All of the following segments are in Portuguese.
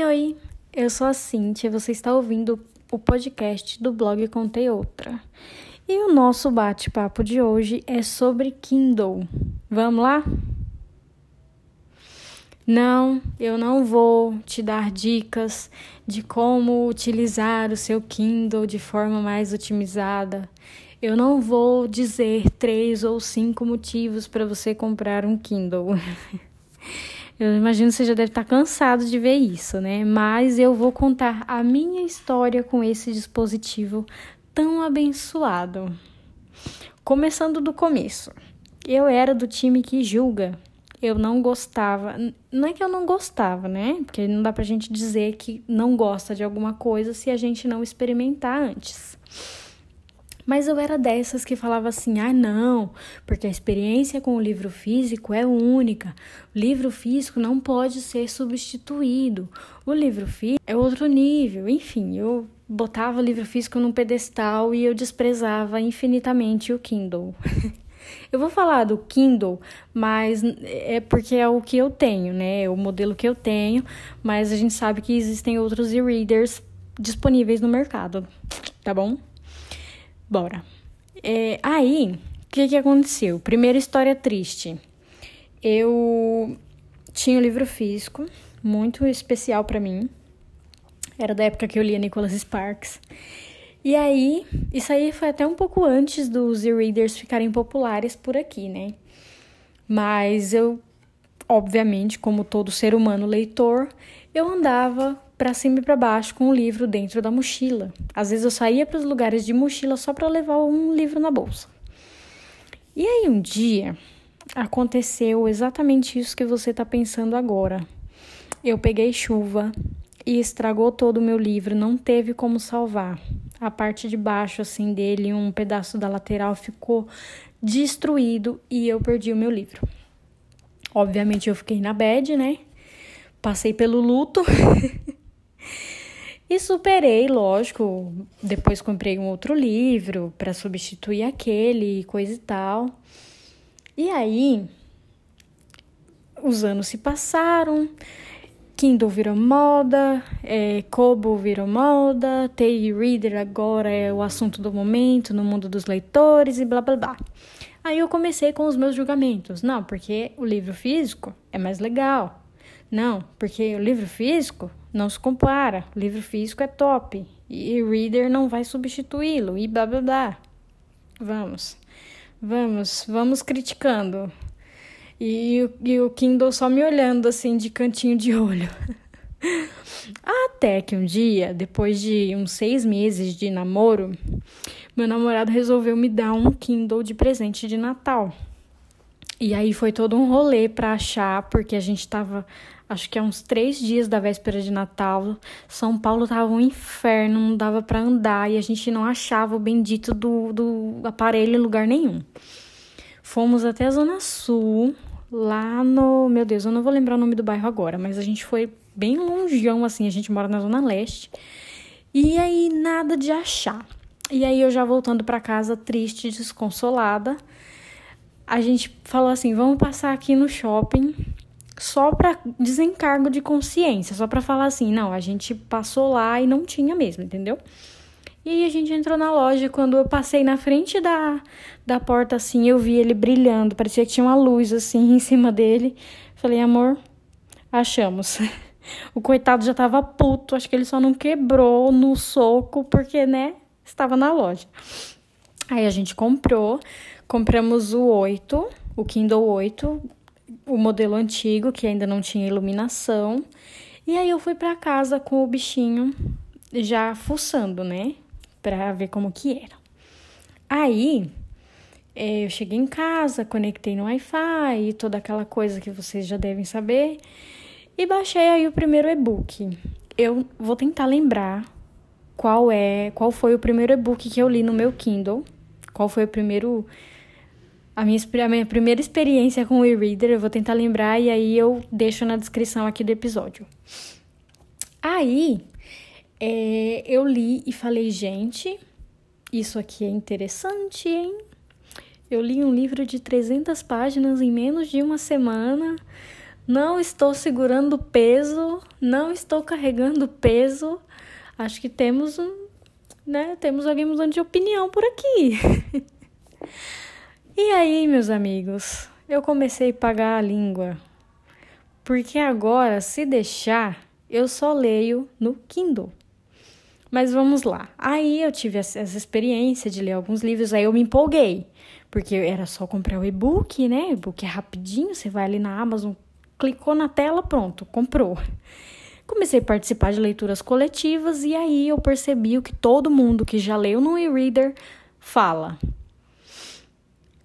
Oi, oi, eu sou a Cintia e você está ouvindo o podcast do blog Contei Outra. E o nosso bate-papo de hoje é sobre Kindle. Vamos lá? Não, eu não vou te dar dicas de como utilizar o seu Kindle de forma mais otimizada. Eu não vou dizer três ou cinco motivos para você comprar um Kindle. Eu imagino que você já deve estar cansado de ver isso, né? Mas eu vou contar a minha história com esse dispositivo tão abençoado. Começando do começo. Eu era do time que julga. Eu não gostava. Não é que eu não gostava, né? Porque não dá pra gente dizer que não gosta de alguma coisa se a gente não experimentar antes. Mas eu era dessas que falava assim: ah, não, porque a experiência com o livro físico é única. O livro físico não pode ser substituído. O livro físico é outro nível. Enfim, eu botava o livro físico num pedestal e eu desprezava infinitamente o Kindle. eu vou falar do Kindle, mas é porque é o que eu tenho, né? É o modelo que eu tenho, mas a gente sabe que existem outros e-readers disponíveis no mercado, tá bom? Bora. É, aí, o que, que aconteceu? Primeira história triste. Eu tinha um livro físico, muito especial para mim. Era da época que eu lia Nicholas Sparks. E aí, isso aí foi até um pouco antes dos e-readers ficarem populares por aqui, né? Mas eu, obviamente, como todo ser humano leitor, eu andava para cima e para baixo com o livro dentro da mochila. Às vezes eu saía para os lugares de mochila só para levar um livro na bolsa. E aí um dia aconteceu exatamente isso que você está pensando agora. Eu peguei chuva e estragou todo o meu livro, não teve como salvar. A parte de baixo assim dele, um pedaço da lateral ficou destruído e eu perdi o meu livro. Obviamente eu fiquei na bed, né? Passei pelo luto. E superei, lógico. Depois comprei um outro livro para substituir aquele, coisa e tal. E aí, os anos se passaram. Kindle virou moda, é, Kobo virou moda, Tay Reader agora é o assunto do momento no mundo dos leitores e blá blá blá. Aí eu comecei com os meus julgamentos. Não, porque o livro físico é mais legal. Não, porque o livro físico não se compara. O livro físico é top e reader não vai substituí-lo e blá blá blá. Vamos, vamos, vamos criticando. E, e o Kindle só me olhando assim de cantinho de olho. Até que um dia, depois de uns seis meses de namoro, meu namorado resolveu me dar um Kindle de presente de Natal. E aí foi todo um rolê para achar, porque a gente tava acho que há uns três dias da véspera de Natal. São Paulo tava um inferno, não dava para andar e a gente não achava o bendito do, do aparelho em lugar nenhum. Fomos até a Zona Sul, lá no. Meu Deus, eu não vou lembrar o nome do bairro agora, mas a gente foi bem longeão, assim, a gente mora na Zona Leste. E aí, nada de achar. E aí, eu já voltando para casa, triste, desconsolada, a gente falou assim: vamos passar aqui no shopping só para desencargo de consciência, só para falar assim, não, a gente passou lá e não tinha mesmo, entendeu? E aí a gente entrou na loja, quando eu passei na frente da, da porta assim, eu vi ele brilhando, parecia que tinha uma luz assim em cima dele. Falei, amor, achamos. O coitado já tava puto, acho que ele só não quebrou no soco porque, né, estava na loja. Aí a gente comprou, compramos o 8, o Kindle 8, o modelo antigo, que ainda não tinha iluminação. E aí eu fui para casa com o bichinho já fuçando, né? Pra ver como que era. Aí é, eu cheguei em casa, conectei no Wi-Fi e toda aquela coisa que vocês já devem saber. E baixei aí o primeiro e-book. Eu vou tentar lembrar qual é, qual foi o primeiro e-book que eu li no meu Kindle. Qual foi o primeiro a minha, a minha primeira experiência com o e-reader, eu vou tentar lembrar e aí eu deixo na descrição aqui do episódio. Aí, é, eu li e falei, gente, isso aqui é interessante, hein? Eu li um livro de 300 páginas em menos de uma semana. Não estou segurando peso, não estou carregando peso. Acho que temos um, né? Temos alguém mudando de opinião por aqui. e aí, meus amigos, eu comecei a pagar a língua. Porque agora, se deixar, eu só leio no Kindle. Mas vamos lá. Aí eu tive essa experiência de ler alguns livros, aí eu me empolguei. Porque era só comprar o e-book, né? E-book é rapidinho, você vai ali na Amazon, clicou na tela, pronto, comprou. Comecei a participar de leituras coletivas e aí eu percebi o que todo mundo que já leu no e-reader fala.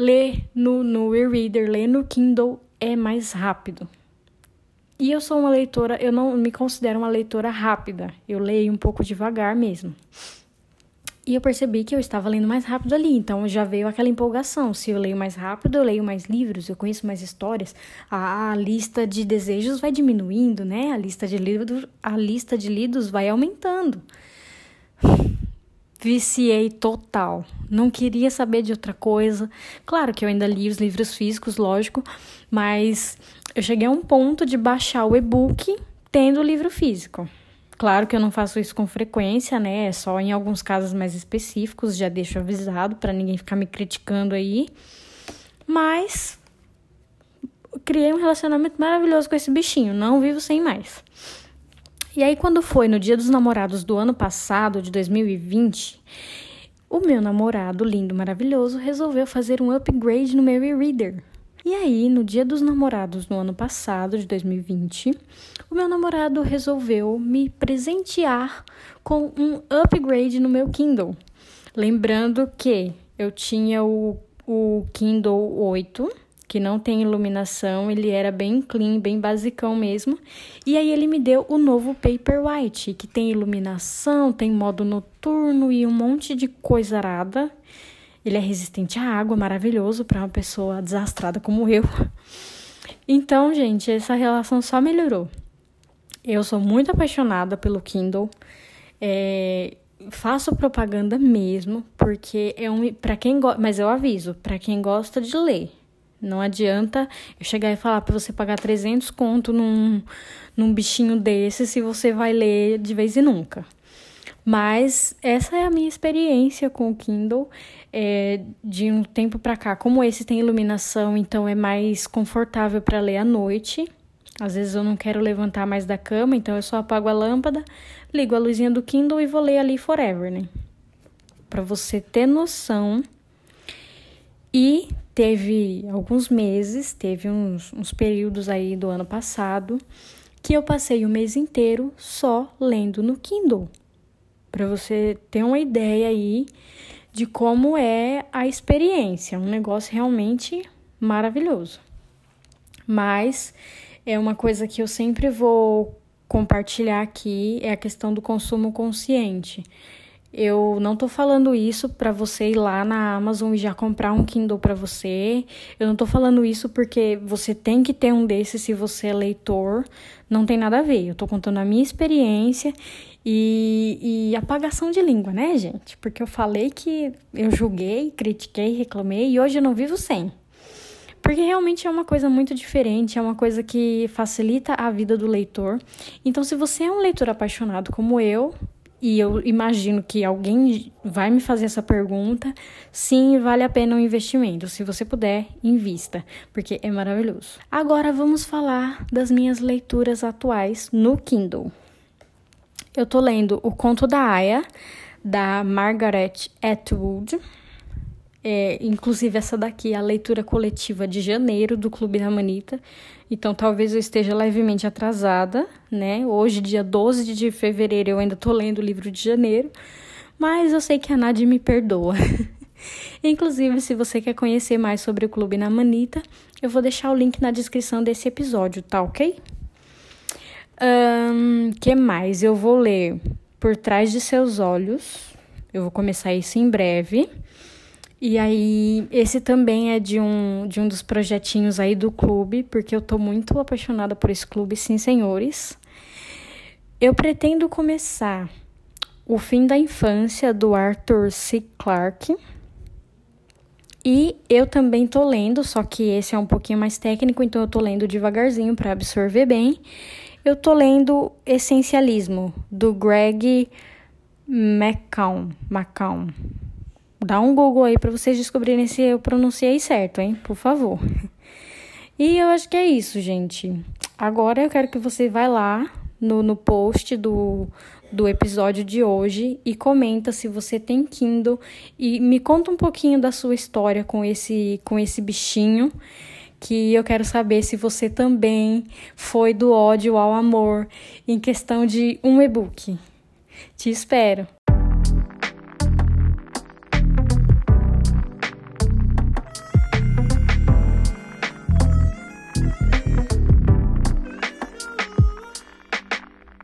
Ler no, no e-reader, ler no Kindle é mais rápido. E eu sou uma leitora, eu não me considero uma leitora rápida. Eu leio um pouco devagar mesmo. E eu percebi que eu estava lendo mais rápido ali, então já veio aquela empolgação. Se eu leio mais rápido, eu leio mais livros, eu conheço mais histórias. A, a lista de desejos vai diminuindo, né? A lista de livros, a lista de lidos vai aumentando. Viciei total. Não queria saber de outra coisa. Claro que eu ainda li os livros físicos, lógico, mas eu cheguei a um ponto de baixar o e-book tendo o livro físico. Claro que eu não faço isso com frequência, né? É só em alguns casos mais específicos, já deixo avisado para ninguém ficar me criticando aí. Mas criei um relacionamento maravilhoso com esse bichinho, não vivo sem mais. E aí quando foi no Dia dos Namorados do ano passado, de 2020, o meu namorado lindo, maravilhoso, resolveu fazer um upgrade no meu e-reader. E aí, no dia dos namorados no ano passado, de 2020, o meu namorado resolveu me presentear com um upgrade no meu Kindle. Lembrando que eu tinha o, o Kindle 8, que não tem iluminação, ele era bem clean, bem basicão mesmo. E aí ele me deu o novo Paperwhite, que tem iluminação, tem modo noturno e um monte de coisa arada. Ele é resistente à água, maravilhoso para uma pessoa desastrada como eu. Então, gente, essa relação só melhorou. Eu sou muito apaixonada pelo Kindle. É, faço propaganda mesmo, porque é um para quem gosta, mas eu aviso, para quem gosta de ler. Não adianta eu chegar e falar para você pagar 300 conto num, num bichinho desse se você vai ler de vez em nunca. Mas essa é a minha experiência com o Kindle. É, de um tempo para cá, como esse tem iluminação, então é mais confortável para ler à noite. Às vezes eu não quero levantar mais da cama, então eu só apago a lâmpada, ligo a luzinha do Kindle e vou ler ali forever, né? Para você ter noção. E teve alguns meses, teve uns, uns períodos aí do ano passado que eu passei o mês inteiro só lendo no Kindle para você ter uma ideia aí de como é a experiência, um negócio realmente maravilhoso. Mas é uma coisa que eu sempre vou compartilhar aqui é a questão do consumo consciente. Eu não tô falando isso para você ir lá na Amazon e já comprar um Kindle para você. Eu não tô falando isso porque você tem que ter um desses se você é leitor. Não tem nada a ver. Eu tô contando a minha experiência e, e apagação de língua, né, gente? Porque eu falei que eu julguei, critiquei, reclamei e hoje eu não vivo sem. Porque realmente é uma coisa muito diferente, é uma coisa que facilita a vida do leitor. Então, se você é um leitor apaixonado como eu, e eu imagino que alguém vai me fazer essa pergunta, sim, vale a pena o um investimento. Se você puder, invista, porque é maravilhoso. Agora vamos falar das minhas leituras atuais no Kindle. Eu tô lendo O Conto da Aya, da Margaret Atwood. É, inclusive, essa daqui é a leitura coletiva de janeiro do Clube da Manita. Então, talvez eu esteja levemente atrasada, né? Hoje, dia 12 de fevereiro, eu ainda tô lendo o livro de janeiro. Mas eu sei que a Nadia me perdoa. Inclusive, se você quer conhecer mais sobre o Clube na Manita, eu vou deixar o link na descrição desse episódio, tá ok? Um, que mais? Eu vou ler Por Trás de Seus Olhos. Eu vou começar isso em breve. E aí, esse também é de um, de um dos projetinhos aí do clube, porque eu tô muito apaixonada por esse clube, sim, senhores. Eu pretendo começar O Fim da Infância, do Arthur C. Clarke. E eu também tô lendo, só que esse é um pouquinho mais técnico, então eu tô lendo devagarzinho para absorver bem. Eu tô lendo Essencialismo, do Greg McCown. McCown. Dá um Google aí para vocês descobrirem se eu pronunciei certo, hein? Por favor. E eu acho que é isso, gente. Agora eu quero que você vá lá no, no post do, do episódio de hoje e comenta se você tem Kindle e me conta um pouquinho da sua história com esse com esse bichinho que eu quero saber se você também foi do ódio ao amor em questão de um e-book. Te espero.